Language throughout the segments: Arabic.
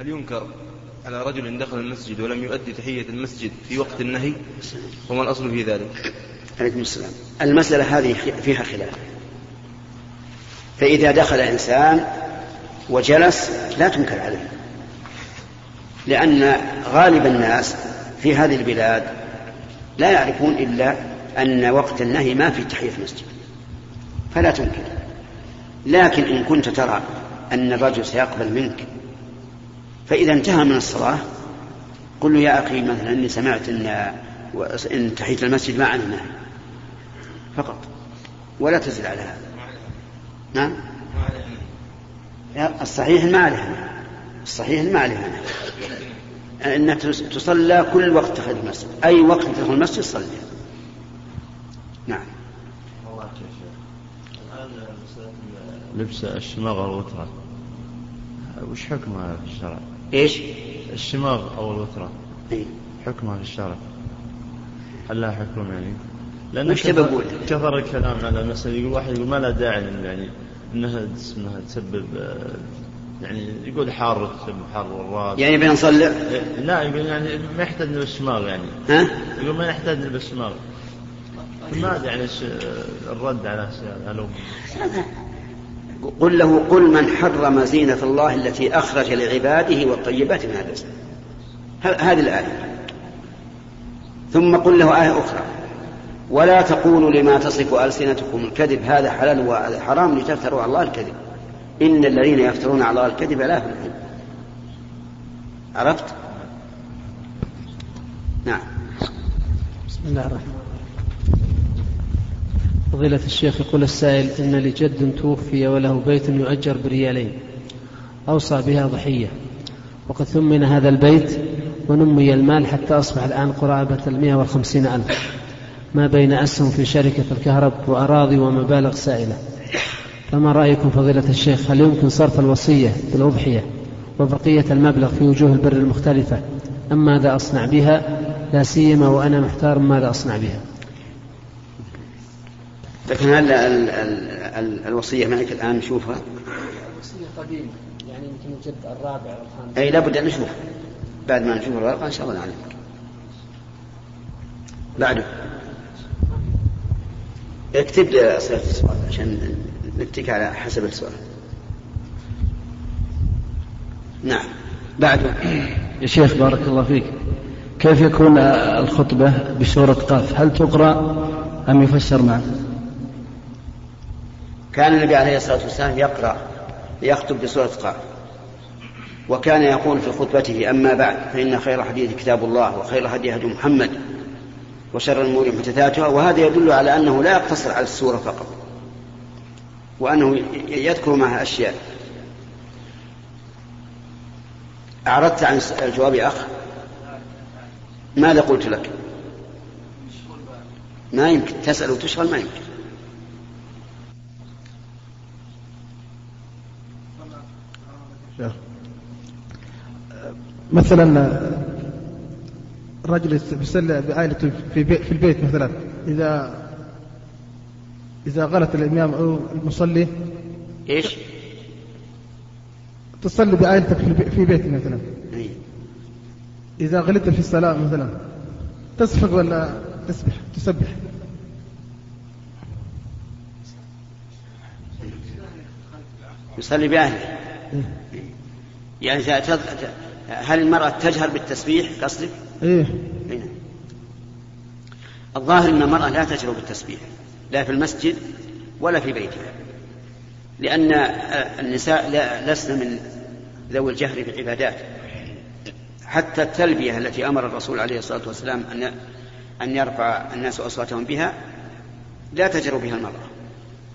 هل ينكر على رجل دخل المسجد ولم يؤدي تحية المسجد في وقت النهي؟ وما الأصل في ذلك؟ عليكم السلام. المسألة هذه فيها خلاف. فإذا دخل إنسان وجلس لا تنكر عليه. لأن غالب الناس في هذه البلاد لا يعرفون إلا أن وقت النهي ما في تحية المسجد. فلا تنكر. لكن إن كنت ترى أن الرجل سيقبل منك فإذا انتهى من الصلاة قل له يا أخي مثلا إني سمعت أن إن تحية المسجد ما عنه نهي فقط. ولا تزل على هذا. نعم؟ الصحيح ما عليها الصحيح ما عليها أن تصلى كل وقت دخل المسجد. أي وقت تدخل المسجد صلي نعم. لبس الشماغ أو الوترة وش حكمها في الشرع؟ إيش؟ الشماغ أو الوترة إيه؟ حكمها في الشرع هل لها حكم يعني؟ لأن وش؟ كثر الكلام على المسألة يقول واحد يقول ما لا داعي يعني إنها إنها تسبب يعني يقول حار تسبب حار الراس يعني بنصلي لا يقول يعني ما يحتاج نلبس شماغ يعني ها؟ يقول ما يحتاج نلبس شماغ ما أدري يعني الرد على هل قل له قل من حرم زينة الله التي أخرج لعباده والطيبات من الرزق هذه الآية. ثم قل له آية أخرى. ولا تقولوا لما تصف ألسنتكم الكذب هذا حلال وهذا حرام لتفتروا على الله الكذب. إن الذين يفترون على الله الكذب لا يفلحون عرفت؟ نعم. بسم الله الرحمن فضيلة الشيخ يقول السائل إن لجد توفي وله بيت يؤجر بريالين أوصى بها ضحية وقد ثمن هذا البيت ونمي المال حتى أصبح الآن قرابة المئة والخمسين ألف. ما بين أسهم في شركة الكهرب وأراضي ومبالغ سائلة. فما رأيكم فضيلة الشيخ؟ هل يمكن صرف الوصية بالأضحية وبقية المبلغ في وجوه البر المختلفة؟ أم ماذا أصنع بها؟ لا سيما وأنا محتار ماذا أصنع بها. لكن هل ال ال الوصية معك الآن نشوفها؟ وصية قديمة يعني يمكن الجد الرابع أو الخامس. أي لابد أن نشوف. بعد ما نشوف الورقة إن شاء الله نعلم. بعده. اكتب صيغة السؤال عشان نتك على حسب السؤال. نعم. بعده يا شيخ بارك الله فيك. كيف يكون الخطبة بسورة قاف؟ هل تقرأ أم يفسر معه كان النبي عليه الصلاة والسلام يقرأ يخطب بسورة قاف. وكان يقول في خطبته أما بعد فإن خير حديث كتاب الله وخير هدي هدي محمد وشر الأمور محدثاتها. وهذا يدل على أنه لا يقتصر على السورة فقط وأنه يذكر معها أشياء. أعرضت عن الجواب يا أخ؟ ماذا قلت لك؟ ما يمكن تسأل وتشغل ما يمكن. مثلا الرجل يصلي بعائلته في, في البيت مثلا إذا إذا غلط الإمام أو المصلي إيش؟ تصلي بعائلتك في بيت مثلا. إيه. إذا غلطت في الصلاة مثلا تصفق ولا تسبح؟ تسبح. يصلي بأهله إيه. يعني هل المرأة تجهر بالتسبيح قصدك؟ إيه الظاهر أن المرأة لا تجهر بالتسبيح لا في المسجد ولا في بيتها لأن النساء لسن من ذوي الجهر في العبادات حتى التلبية التي أمر الرسول عليه الصلاة والسلام أن أن يرفع الناس أصواتهم بها لا تجر بها المرأة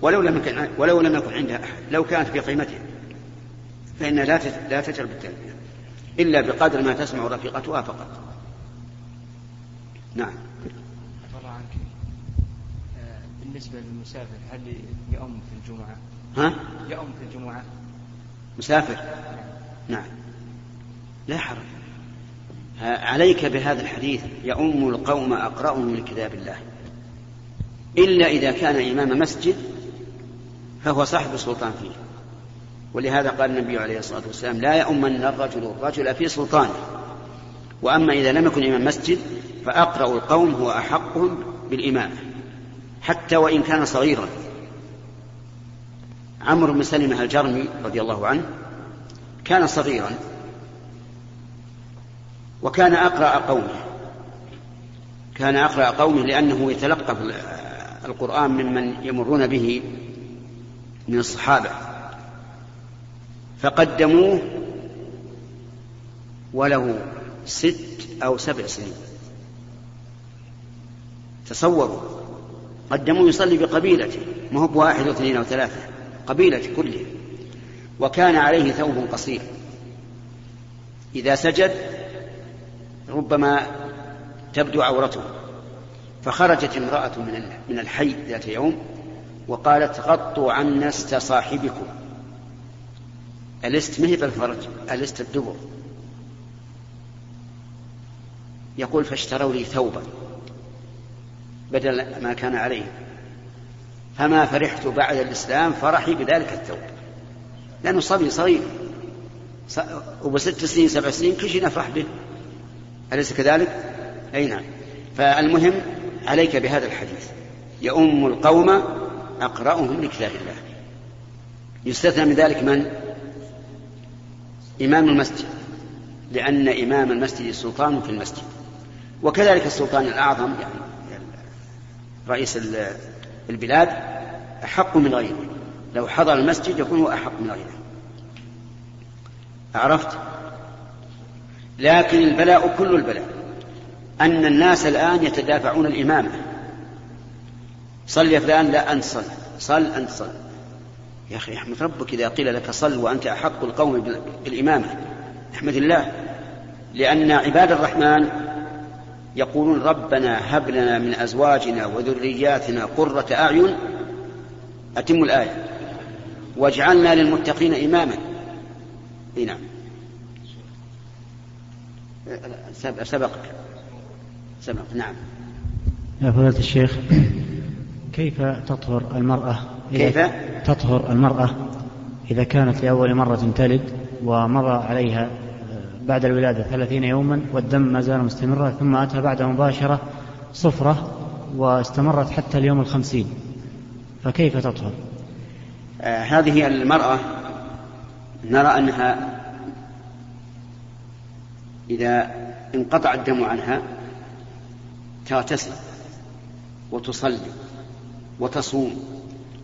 ولو لم يكن ولو لم يكن عندها أحد لو كانت في قيمتها فإنها لا لا تجر بالتلبية إلا بقدر ما تسمع رفيقتها فقط. نعم. الله عنك. آه، بالنسبة للمسافر هل يؤم في الجمعة؟ ها؟ يؤم في الجمعة؟ مسافر؟ نعم. لا حرج. عليك بهذا الحديث يؤم القوم أقرأهم من كتاب الله. إلا إذا كان إمام مسجد فهو صاحب السلطان فيه. ولهذا قال النبي عليه الصلاة والسلام لا يؤمن الرجل الرجل في سلطانه. وأما إذا لم يكن إمام مسجد فأقرأ القوم هو أحقهم بالإمامة. حتى وإن كان صغيرا. عمرو بن سلمة الجرمي رضي الله عنه كان صغيرا. وكان أقرأ قومه. كان أقرأ قومه لأنه يتلقف القرآن ممن يمرون به من الصحابة. فقدموه وله ست أو سبع سنين. تصوروا قدموه يصلي بقبيلته ما هو بواحد واثنين أو ثلاثة قبيلة كله وكان عليه ثوب قصير. إذا سجد ربما تبدو عورته. فخرجت امرأة من الحي ذات يوم وقالت غطوا عنا است صاحبكم ألست مهب الفرج ألست الدبر. يقول فاشتروا لي ثوبا بدل ما كان عليه. فما فرحت بعد الإسلام فرحي بذلك الثوب. لأنه صبي صغير. وبست سنين سبع سنين كل شيء نفرح به. أليس كذلك؟ أي نعم. فالمهم عليك بهذا الحديث. يؤم القوم أقرأهم لكتاب الله. يستثنى من ذلك من؟ إمام المسجد لأن إمام المسجد سلطان في المسجد. وكذلك السلطان الأعظم يعني رئيس البلاد أحق من غيره. لو حضر المسجد يكون هو أحق من غيره. عرفت؟ لكن البلاء كل البلاء. أن الناس الآن يتدافعون الإمامة. صل يا فلان لا أنت صل صل أنت صل يا أخي أحمد ربك إذا قيل لك صل وأنت أحق القوم بالإمامة أحمد الله لأن عباد الرحمن يقولون ربنا هب لنا من أزواجنا وذرياتنا قرة أعين أتم الآية واجعلنا للمتقين إماما. إي نعم. سبقك سبق. نعم. يا فضيلة الشيخ كيف تطهر المرأة؟ كيف؟ تطهر المرأة إذا كانت لأول مرة تلد ومضى عليها بعد الولادة ثلاثين يوما والدم ما زال مستمرا ثم أتى بعد مباشرة صفرة واستمرت حتى اليوم الخمسين فكيف تطهر؟ آه هذه المرأة نرى أنها إذا انقطع الدم عنها تغتسل وتصلي وتصوم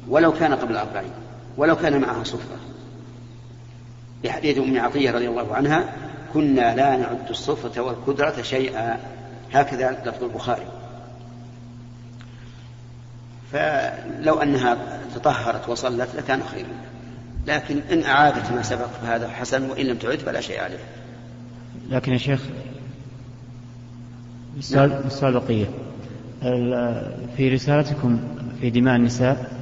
ولو كان قبل أربعين ولو كان معها صفرة لحديث أم عطية رضي الله عنها كنا لا نعد الصفرة والكدرة شيئا. هكذا لفظ البخاري. فلو أنها تطهرت وصلت لكان خيرا لكن إن أعادت ما سبق فهذا حسن وإن لم تعد فلا شيء عليه. لكن يا شيخ السؤال بقية. في رسالتكم في دماء النساء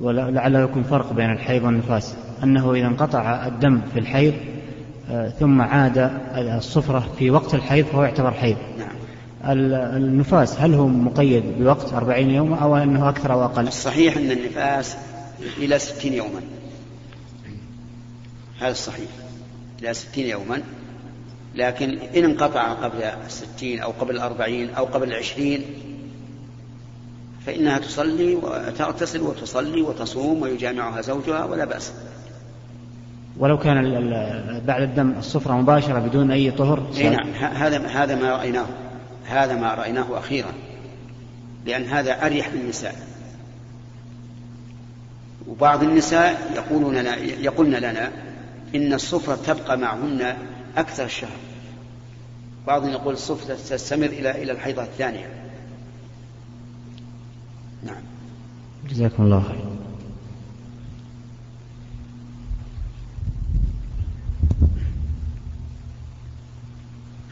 ولعل يكون فرق بين الحيض والنفاس. أنه إذا انقطع الدم في الحيض آه، ثم عاد الصفرة في وقت الحيض فهو يعتبر حيض. نعم. النفاس هل هو مقيد بوقت أربعين يوما أو أنه أكثر أو أقل؟ الصحيح أن النفاس إلى ستين يوما. هذا الصحيح. إلى ستين يوما. لكن إن انقطع قبل الستين أو قبل الأربعين أو قبل العشرين فإنها تصلي وتغتسل وتصلي وتصوم ويجامعها زوجها ولا بأس. ولو كان بعد الدم الصفرة مباشرة بدون أي طهر أي نعم. هذا هذا ما رأيناه. هذا ما رأيناه أخيرا. لأن هذا أريح للنساء. وبعض النساء يقولون لنا يقولن لنا إن الصفرة تبقى معهن أكثر الشهر. بعضهم يقول الصفرة تستمر إلى إلى الحيضة الثانية. نعم. جزاكم الله خير.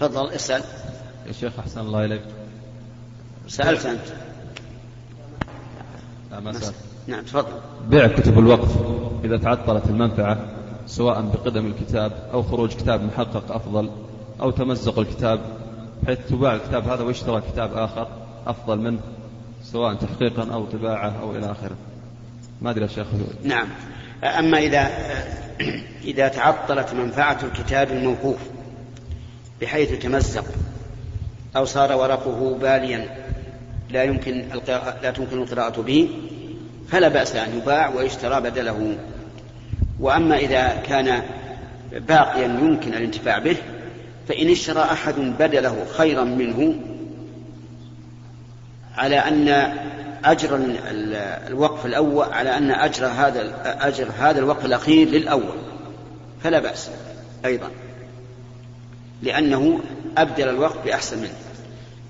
تفضل اسأل. يا شيخ أحسن الله إليك. سألت أنت. لا ما سألت. نعم تفضل. بيع كتب الوقف. إذا تعطلت المنفعة سواء بقدم الكتاب أو خروج كتاب محقق أفضل أو تمزق الكتاب بحيث تباع الكتاب هذا ويشترى كتاب آخر أفضل منه. سواء تحقيقا أو طباعة أو إلى آخره. ما أدري شيخ نعم. أما إذا إذا تعطلت منفعة الكتاب الموقوف بحيث تمزق أو صار ورقه باليا لا يمكن لا تمكن القراءة به فلا بأس أن يباع ويشترى بدله. وأما إذا كان باقيا يمكن الانتفاع به فإن اشترى أحد بدله خيرا منه على أن أجر الوقف الأول على أن أجر هذا أجر هذا الوقف الأخير للأول. فلا بأس أيضا لأنه أبدل الوقف بأحسن منه.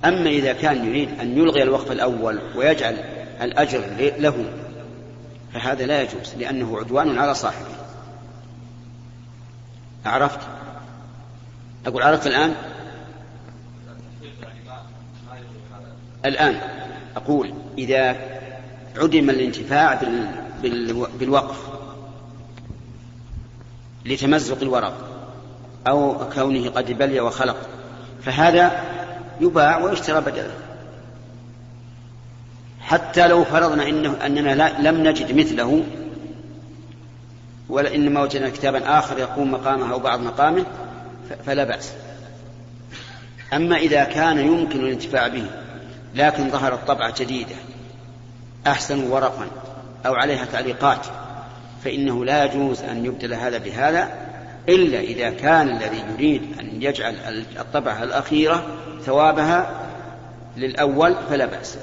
أما إذا كان يريد أن يلغي الوقف الأول ويجعل الأجر له فهذا لا يجوز لأنه عدوان على صاحبه. عرفت؟ أقول عرفت الآن؟ الآن. أقول إذا عدم الانتفاع بالوقف لتمزق الورق أو كونه قد بلي وخلق فهذا يباع ويشترى بدله حتى لو فرضنا إنه أننا لم نجد مثله ولا إنما وجدنا كتابا آخر يقوم مقامه أو بعض مقامه فلا بأس. أما إذا كان يمكن الانتفاع به لكن ظهرت طبعة جديدة. أحسن ورقا أو عليها تعليقات. فإنه لا يجوز أن يبدل هذا بهذا إلا إذا كان الذي يريد أن يجعل الطبعة الأخيرة ثوابها للأول فلا بأس.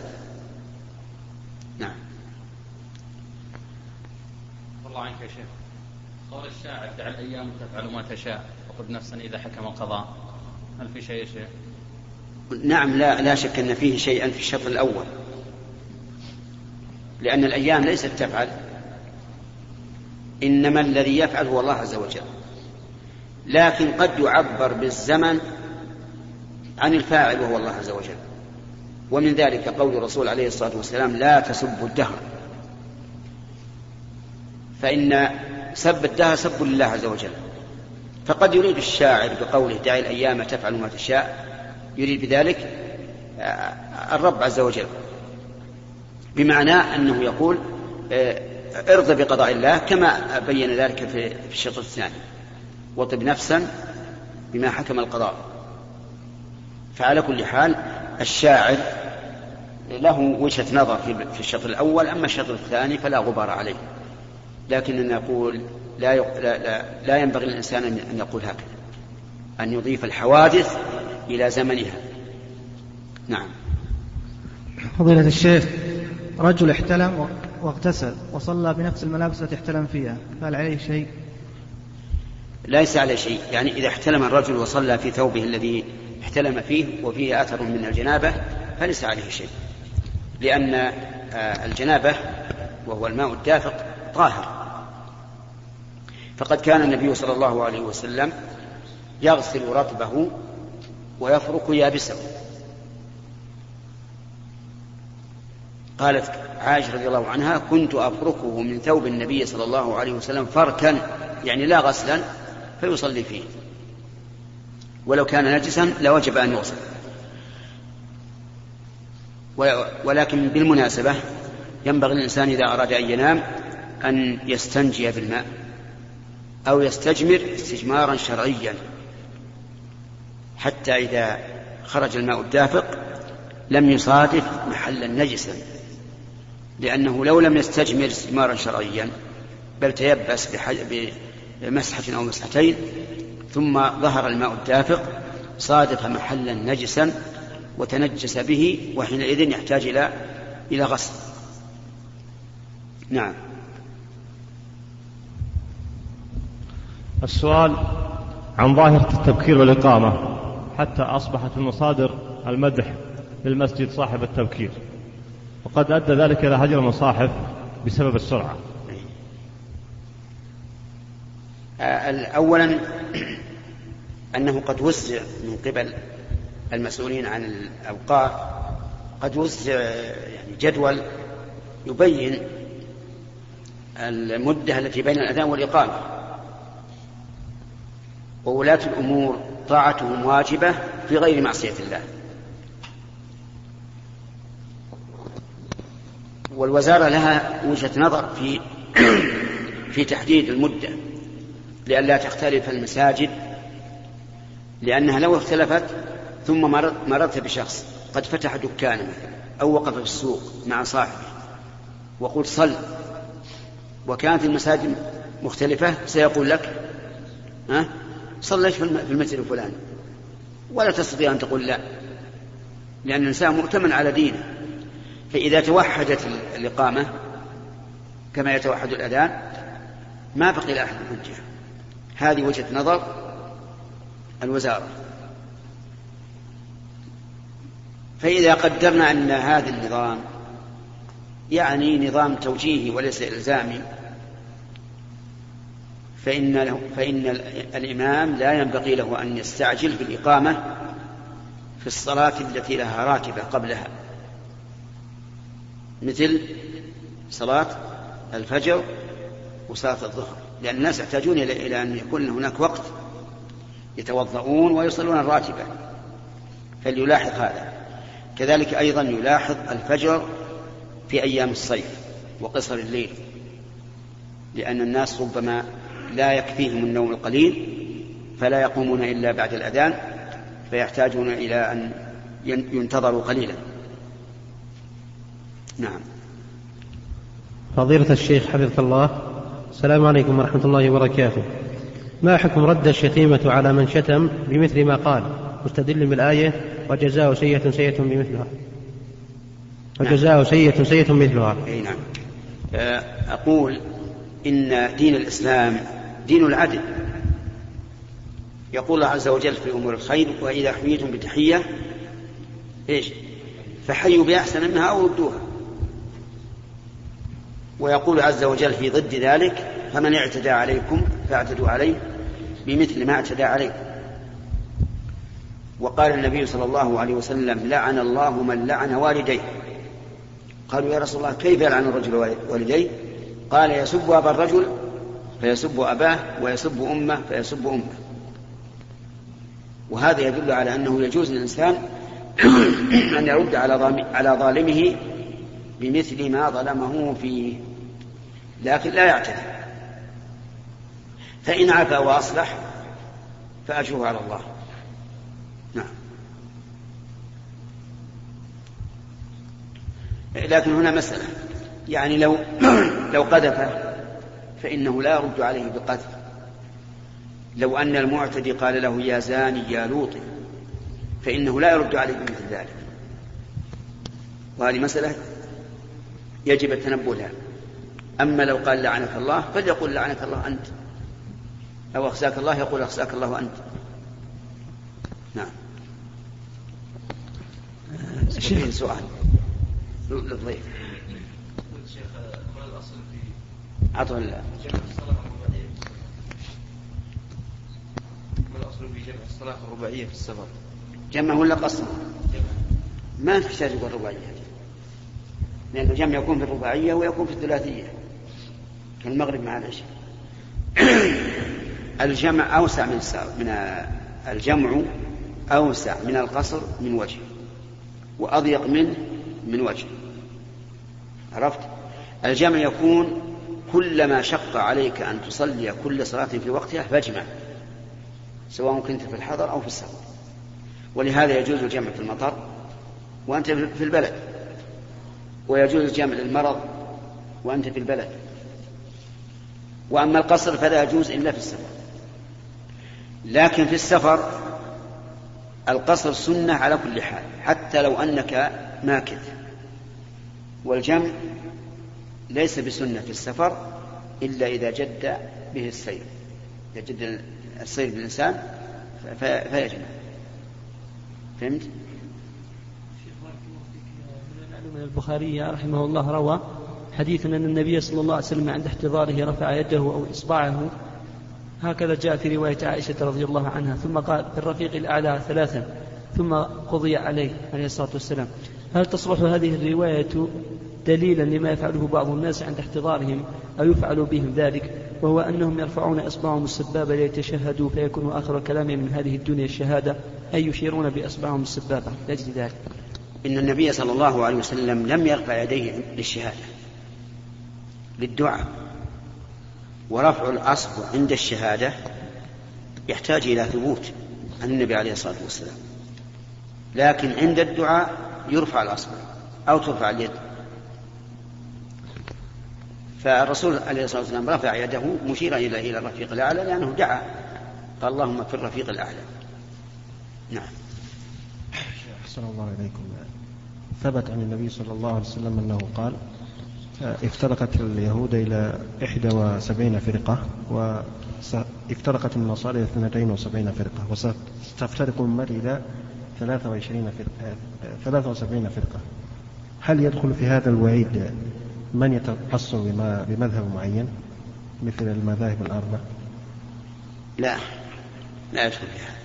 نعم. الله عنك يا شيخ. قول الشاعر دع الأيام تفعل ما تشاء وخذ نفسا إذا حكم القضاء هل في شيء يا شيخ؟ نعم لا لا شك أن فيه شيئا في الشرط الأول. لأن الأيام ليست تفعل. إنما الذي يفعل هو الله عز وجل. لكن قد يعبر بالزمن عن الفاعل وهو الله عز وجل. ومن ذلك قول الرسول عليه الصلاة والسلام لا تسبوا الدهر. فإن سب الدهر سب لله عز وجل. فقد يريد الشاعر بقوله دع الأيام تفعل ما تشاء. يريد بذلك آه، الرب عز وجل. بمعنى أنه يقول آه، ارضى بقضاء الله كما بين ذلك في الشطر الثاني. وطب نفسا بما حكم القضاء. فعلى كل حال الشاعر له وجهة نظر في الشطر الأول أما الشطر الثاني فلا غبار عليه. لكننا نقول لا, لا, لا, لا ينبغي للإنسان أن يقول هكذا. أن يضيف الحوادث إلى زمنها. نعم. فضيلة الشيخ رجل احتلم واغتسل وصلى بنفس الملابس التي احتلم فيها فهل عليه شيء؟ ليس عليه شيء. يعني إذا احتلم الرجل وصلى في ثوبه الذي احتلم فيه وفيه أثر من الجنابة فليس عليه شيء. لأن آه، الجنابة وهو الماء الدافق طاهر. فقد كان النبي صلى الله عليه وسلم يغسل رطبه ويفرك يابسه. قالت عائشة رضي الله عنها كنت أفركه من ثوب النبي صلى الله عليه وسلم فركا. يعني لا غسلا فيصلي فيه. ولو كان نجسا لوجب أن يغسل. ولكن بالمناسبة ينبغي الإنسان إذا أراد أن ينام أن يستنجي بالماء أو يستجمر استجمارا شرعيا. حتى إذا خرج الماء الدافق لم يصادف محلا نجسا لأنه لو لم يستجمر استجمارا شرعيا بل تيبس بمسحة أو مسحتين ثم ظهر الماء الدافق صادف محلا نجسا وتنجس به وحينئذ يحتاج إلى إلى غسل. نعم. السؤال عن ظاهرة التبكير والإقامة. حتى أصبحت المصادر المدح للمسجد صاحب التبكير. وقد أدى ذلك إلى هجر المصاحف بسبب السرعة. أولا أنه قد وزع من قبل المسؤولين عن الأوقاف قد وزع يعني جدول يبين المدة التي بين الأذان والإقامة. وولاة الأمور طاعتهم واجبة في غير معصية الله. والوزارة لها وجهة نظر في في تحديد المدة لئلا تختلف المساجد لأنها لو اختلفت ثم مررت بشخص قد فتح دكانا أو وقف في السوق مع صاحبه وقلت صل. وكانت المساجد مختلفة سيقول لك ها؟ صليت في المسجد الفلاني. ولا تستطيع أن تقول لا لأن الإنسان مؤتمن على دينه. فإذا توحدت الإقامة كما يتوحد الأذان ما بقي لأحد حجة هذه وجهة نظر الوزارة. فإذا قدرنا أن هذا النظام يعني نظام توجيهي وليس إلزامي فإن, له فإن الإمام لا ينبغي له أن يستعجل في الإقامة في الصلاة التي لها راتبة قبلها. مثل صلاة الفجر وصلاة الظهر. لأن الناس يحتاجون إلى أن يكون هناك وقت يتوضؤون ويصلون الراتبة فليلاحظ هذا. كذلك أيضا يلاحظ الفجر في أيام الصيف وقصر الليل. لأن الناس ربما لا يكفيهم النوم القليل فلا يقومون إلا بعد الأذان فيحتاجون إلى أن ينتظروا قليلا. نعم. فضيلة الشيخ حفظك الله السلام عليكم ورحمة الله وبركاته. ما حكم رد الشتيمة على من شتم بمثل ما قال؟ مستدل بالآية وجزاء سيئة سيئة بمثلها. وجزاء سيئة سيئة مثلها أي نعم. أقول إن دين الإسلام دين العدل. يقول الله عز وجل في أمور الخير وإذا حييتم بتحية إيش؟ فحيوا بأحسن منها أو ردوها. ويقول عز وجل في ضد ذلك فمن اعتدى عليكم فاعتدوا عليه بمثل ما اعتدى عليكم. وقال النبي صلى الله عليه وسلم لعن الله من لعن والديه. قالوا يا رسول الله كيف يلعن الرجل والديه؟ قال يسب أبا الرجل فيسب أباه ويسب أمه فيسب أمه. وهذا يدل على أنه يجوز للإنسان أن يرد على ظالمه بمثل ما ظلمه فيه لكن لا يعتدي فإن عفا وأصلح فأجره على الله. نعم. لكن هنا مسألة. يعني لو لو قذف فإنه لا يرد عليه بقذف لو أن المعتدي قال له يا زاني يا لوط فإنه لا يرد عليه بمثل ذلك. وهذه مسألة يجب التنبه لها. أما لو قال لعنك الله فليقول لعنك الله أنت. أو أخزاك الله يقول أخزاك الله أنت. نعم. شيخ. سؤال. للضيف. عطوا الله ما الأصل في جمع الصلاة الرباعية في السفر؟ جمع ولا قصر؟ ما تحتاج إلى الرباعية لأن الجمع يكون في الرباعية ويكون في الثلاثية كالمغرب مع العشاء الجمع أوسع من من الجمع أوسع من القصر من وجه وأضيق منه من وجه عرفت الجمع يكون كلما شق عليك أن تصلي كل صلاة في وقتها فاجمع سواء كنت في الحضر أو في السفر. ولهذا يجوز الجمع في المطر وأنت في البلد ويجوز الجمع للمرض وأنت في البلد. وأما القصر فلا يجوز إلا في السفر. لكن في السفر القصر سنة على كل حال حتى لو أنك ماكث. والجمع ليس بسنة في السفر إلا إذا جد به السير. إذا جد السير بالإنسان فيجمع. فهمت؟ من البخاري رحمه الله روى حديث أن النبي صلى الله عليه وسلم عند احتضاره رفع يده أو إصبعه. هكذا جاء في رواية عائشة رضي الله عنها. ثم قال في الرفيق الأعلى ثلاثا. ثم قضي عليه عليه الصلاة والسلام. هل تصلح هذه الرواية دليلا لما يفعله بعض الناس عند احتضارهم أو يفعل بهم ذلك وهو أنهم يرفعون إصبعهم السبابة ليتشهدوا فيكون آخر كلامهم من هذه الدنيا الشهادة أي يشيرون بأصبعهم السبابة. لأجل ذلك. إن النبي صلى الله عليه وسلم لم يرفع يديه للشهادة للدعاء ورفع الأصبع عند الشهادة يحتاج إلى ثبوت عن النبي عليه الصلاة والسلام. لكن عند الدعاء يرفع الأصبع أو ترفع اليد. فالرسول عليه الصلاة والسلام رفع يده مشيرا إلى إلى الرفيق الأعلى لأنه دعا. قال اللهم في الرفيق الأعلى. نعم. أحسن الله إليكم. ثبت عن النبي صلى الله عليه وسلم أنه قال افترقت اليهود إلى إحدى وسبعين فرقة وافترقت النصارى اثنتين وسبعين فرقة وستفترق ثلاثة وعشرين فرقة ثلاثة وسبعين فرقة. هل يدخل في هذا الوعيد من يتأصل بمذهب معين مثل المذاهب الأربع؟ لا. لا يدخل في هذا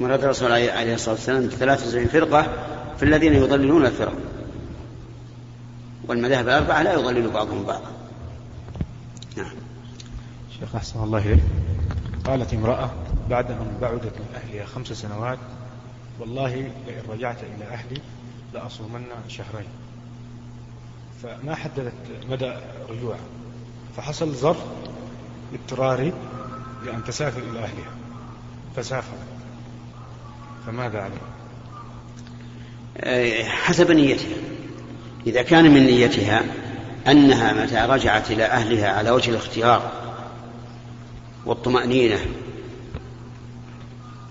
مراد الرسول عليه الصلاة والسلام 73 فرقة في الذين يضللون الفرق. والمذاهب الأربعة لا يضلل بعضهم بعضا. نعم. شيخ أحسن الله إليك. قالت امرأة بعد أن بعدت من أهلها خمس سنوات والله لئن رجعت إلى أهلي لأصومن شهرين. فما حددت مدى رجوعها فحصل ظرف اضطراري لأن تسافر إلى أهلها. فسافر. فماذا عليه؟ آه، حسب نيتها. إذا كان من نيتها أنها متى رجعت إلى أهلها على وجه الاختيار والطمأنينة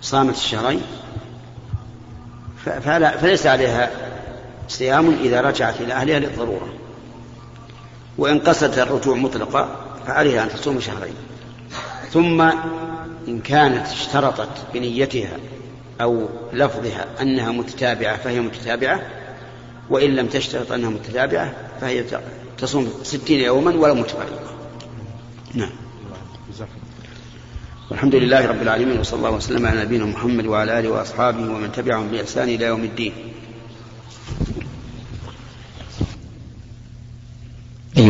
صامت الشهرين فلا فليس عليها صيام إذا رجعت إلى أهلها للضرورة. وإن قصدت الرجوع مطلقا فعليها أن تصوم شهرين. ثم إن كانت اشترطت بنيتها أو لفظها أنها متتابعة فهي متتابعة وإن لم تشترط أنها متتابعة فهي تصوم ستين يوما ولا متفرقة. نعم. والحمد لله رب العالمين وصلى الله وسلم على نبينا محمد وعلى آله وأصحابه ومن تبعهم بإحسان إلى يوم الدين.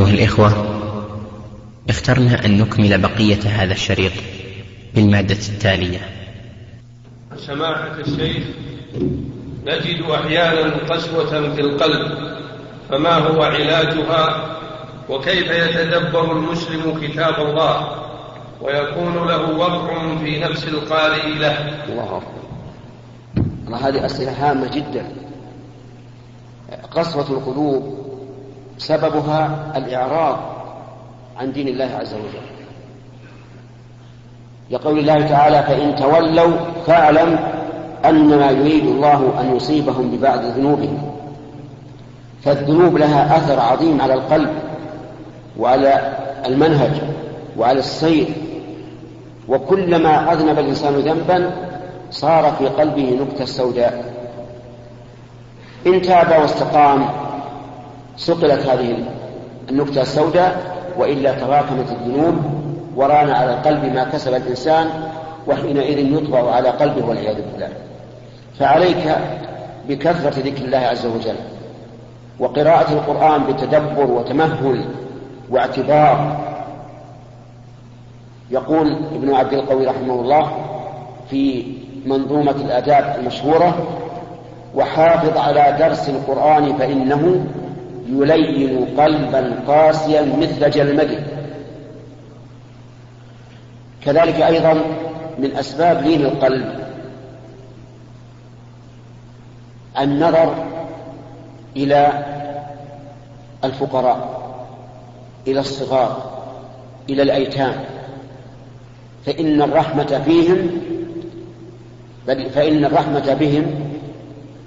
أيها الإخوة اخترنا أن نكمل بقية هذا الشريط بالمادة التالية. سماحة الشيخ نجد أحيانا قسوة في القلب فما هو علاجها؟ وكيف يتدبر المسلم كتاب الله؟ ويكون له وقع في نفس القارئ له. الله أكبر. هذه أسئلة هامة جدا. قسوة القلوب سببها الإعراض عن دين الله عز وجل. لقول الله تعالى فإن تولوا فاعلم أنما يريد الله أن يصيبهم ببعض ذنوبهم. فالذنوب لها أثر عظيم على القلب وعلى المنهج وعلى السير. وكلما أذنب الإنسان ذنبا صار في قلبه نكتة سوداء. إن تاب واستقام صقلت هذه النكتة السوداء وإلا تراكمت الذنوب وران على القلب ما كسب الإنسان وحينئذ يطبع على قلبه والعياذ بالله. فعليك بكثرة ذكر الله عز وجل وقراءة القرآن بتدبر وتمهل واعتبار. يقول ابن عبد القوي رحمه الله في منظومة الآداب المشهورة وحافظ على درس القرآن فإنه يلين قلبا قاسيا مثل جلمده كذلك أيضا من أسباب لين القلب. النظر إلى الفقراء إلى الصغار إلى الأيتام. فإن الرحمة فيهم بل فإن الرحمة بهم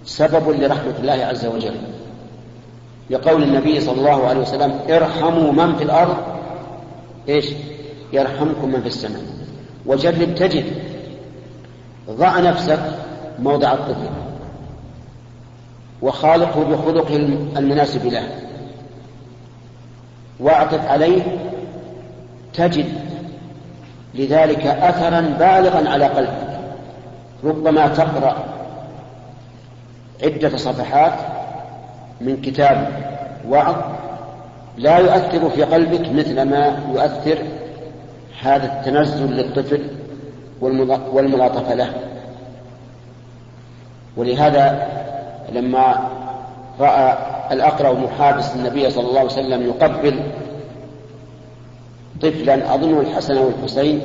سبب لرحمة الله عز وجل. لقول النبي صلى الله عليه وسلم ارحموا من في الأرض. إيش؟ يرحمكم من في السماء. وجرب تجد ضع نفسك موضع الطفل وخالقه بخلقه المناسب له. واعطف عليه تجد لذلك اثرا بالغا على قلبك. ربما تقرأ عدة صفحات من كتاب وعظ لا يؤثر في قلبك مثل ما يؤثر هذا التنزل للطفل والملاطفه له. ولهذا لما رأى الاقرا بن حابس النبي صلى الله عليه وسلم يقبل طفلا أظنه الحسن والحسين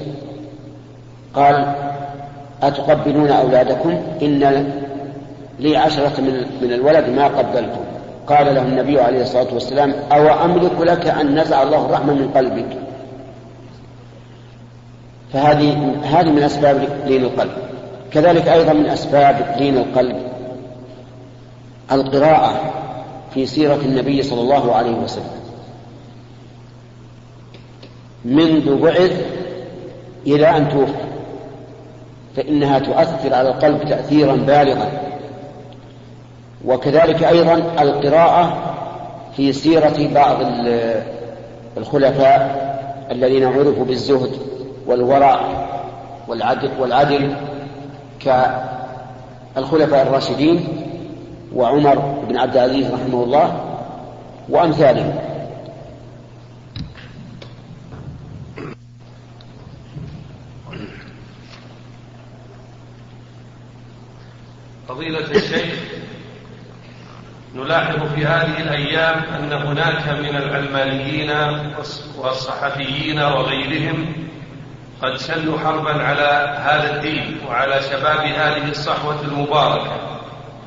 قال أتقبلون أولادكم؟ إن لي عشرة من, من الولد ما قبلتم قال له النبي عليه الصلاة والسلام أو أملك لك أن نزع الله الرحمة من قلبك؟ فهذه هذه من أسباب لين القلب. كذلك أيضا من أسباب لين القلب القراءة في سيرة النبي صلى الله عليه وسلم. منذ بعث إلى أن توفى. فإنها تؤثر على القلب تأثيرا بالغا. وكذلك أيضا القراءة في سيرة بعض الخلفاء الذين عرفوا بالزهد والورع والعدل, والعدل كالخلفاء الراشدين وعمر بن عبد العزيز رحمه الله وأمثالهم. فضيلة الشيخ نلاحظ في هذه الأيام أن هناك من العلمانيين والصحفيين وغيرهم قد شنوا حربا على هذا الدين وعلى شباب هذه الصحوة المباركة.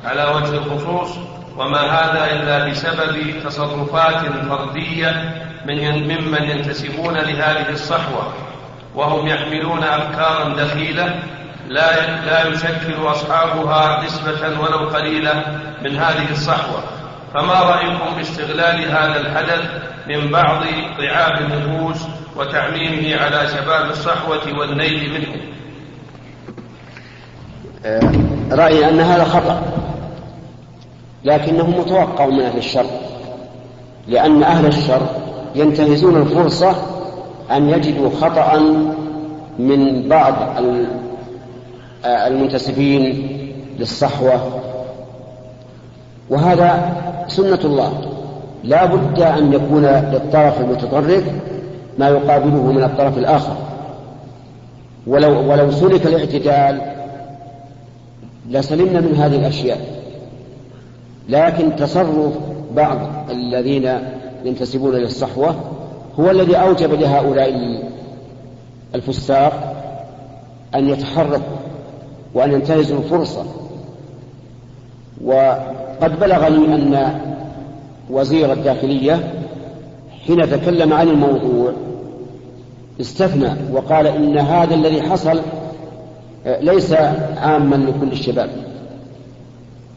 على وجه الخصوص وما هذا إلا بسبب تصرفات فردية من ممن ينتسبون لهذه الصحوة وهم يحملون أفكارا دخيلة لا لا يشكل أصحابها نسبة ولو قليلة من هذه الصحوة. فما رأيكم باستغلال هذا الحدث من بعض ضعاف النفوس وتعميمه على شباب الصحوة والنيل منه آه، رأيي أن هذا خطأ لكنه متوقع من أهل الشر لأن أهل الشر ينتهزون الفرصة أن يجدوا خطأ من بعض المنتسبين للصحوة. وهذا سنة الله. لا بد أن يكون للطرف المتطرف ما يقابله من الطرف الآخر. ولو, ولو سلك الاعتدال لسلمنا من هذه الأشياء. لكن تصرف بعض الذين ينتسبون للصحوة هو الذي أوجب لهؤلاء الفساق أن يتحركوا وأن ينتهزوا الفرصة. وقد بلغني أن وزير الداخلية حين تكلم عن الموضوع استثنى وقال إن هذا الذي حصل ليس عاما لكل الشباب.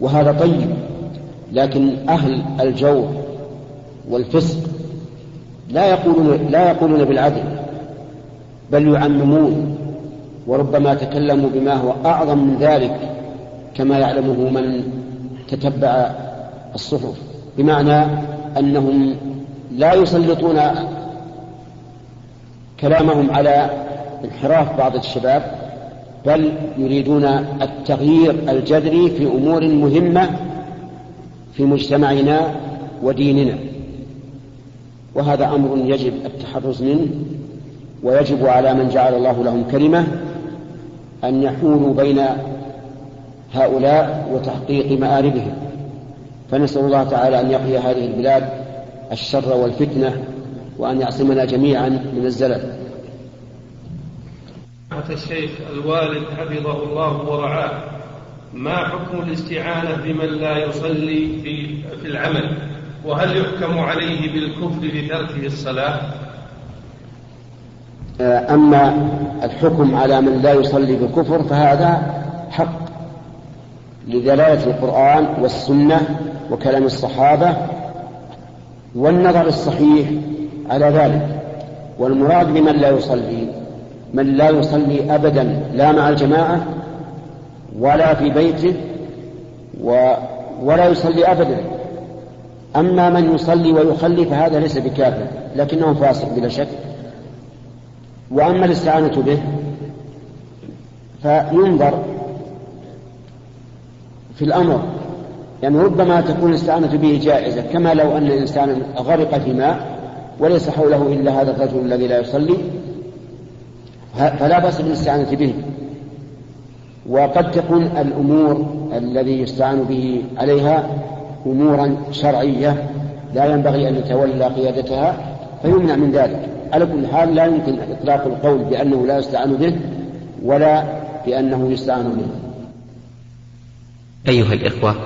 وهذا طيب لكن أهل الجور والفسق لا يقولون لا يقولون بالعدل بل يعممون وربما تكلموا بما هو أعظم من ذلك كما يعلمه من تتبع الصحف. بمعنى أنهم لا يسلطون كلامهم على انحراف بعض الشباب بل يريدون التغيير الجذري في أمور مهمة في مجتمعنا وديننا. وهذا أمر يجب التحرز منه ويجب على من جعل الله لهم كلمة أن يحولوا بين هؤلاء وتحقيق مآربهم. فنسأل الله تعالى أن يقي هذه البلاد الشر والفتنة وأن يعصمنا جميعا من الزلل. الشيخ الوالد حفظه الله ورعاه. ما حكم الاستعانة بمن لا يصلي في, في العمل؟ وهل يحكم عليه بالكفر بتركه الصلاة؟ أما الحكم على من لا يصلي بالكفر فهذا حق. لدلالة القرآن والسنة وكلام الصحابة والنظر الصحيح على ذلك. والمراد بمن لا يصلي من لا يصلي أبدا لا مع الجماعة ولا في بيته و ولا يصلي أبدا. أما من يصلي ويخلي فهذا ليس بكافر لكنه فاسق بلا شك. وأما الاستعانة به فينظر في الأمر. يعني ربما تكون الاستعانة به جائزة كما لو أن الإنسان غرق في ماء وليس حوله إلا هذا الرجل الذي لا يصلي فلا بأس بالاستعانة به. وقد تكون الأمور الذي يستعان به عليها أمورا شرعية لا ينبغي أن يتولى قيادتها فيمنع من ذلك. على كل حال لا يمكن إطلاق القول بأنه لا يستعان به ولا بأنه يستعان به. أيها الإخوة.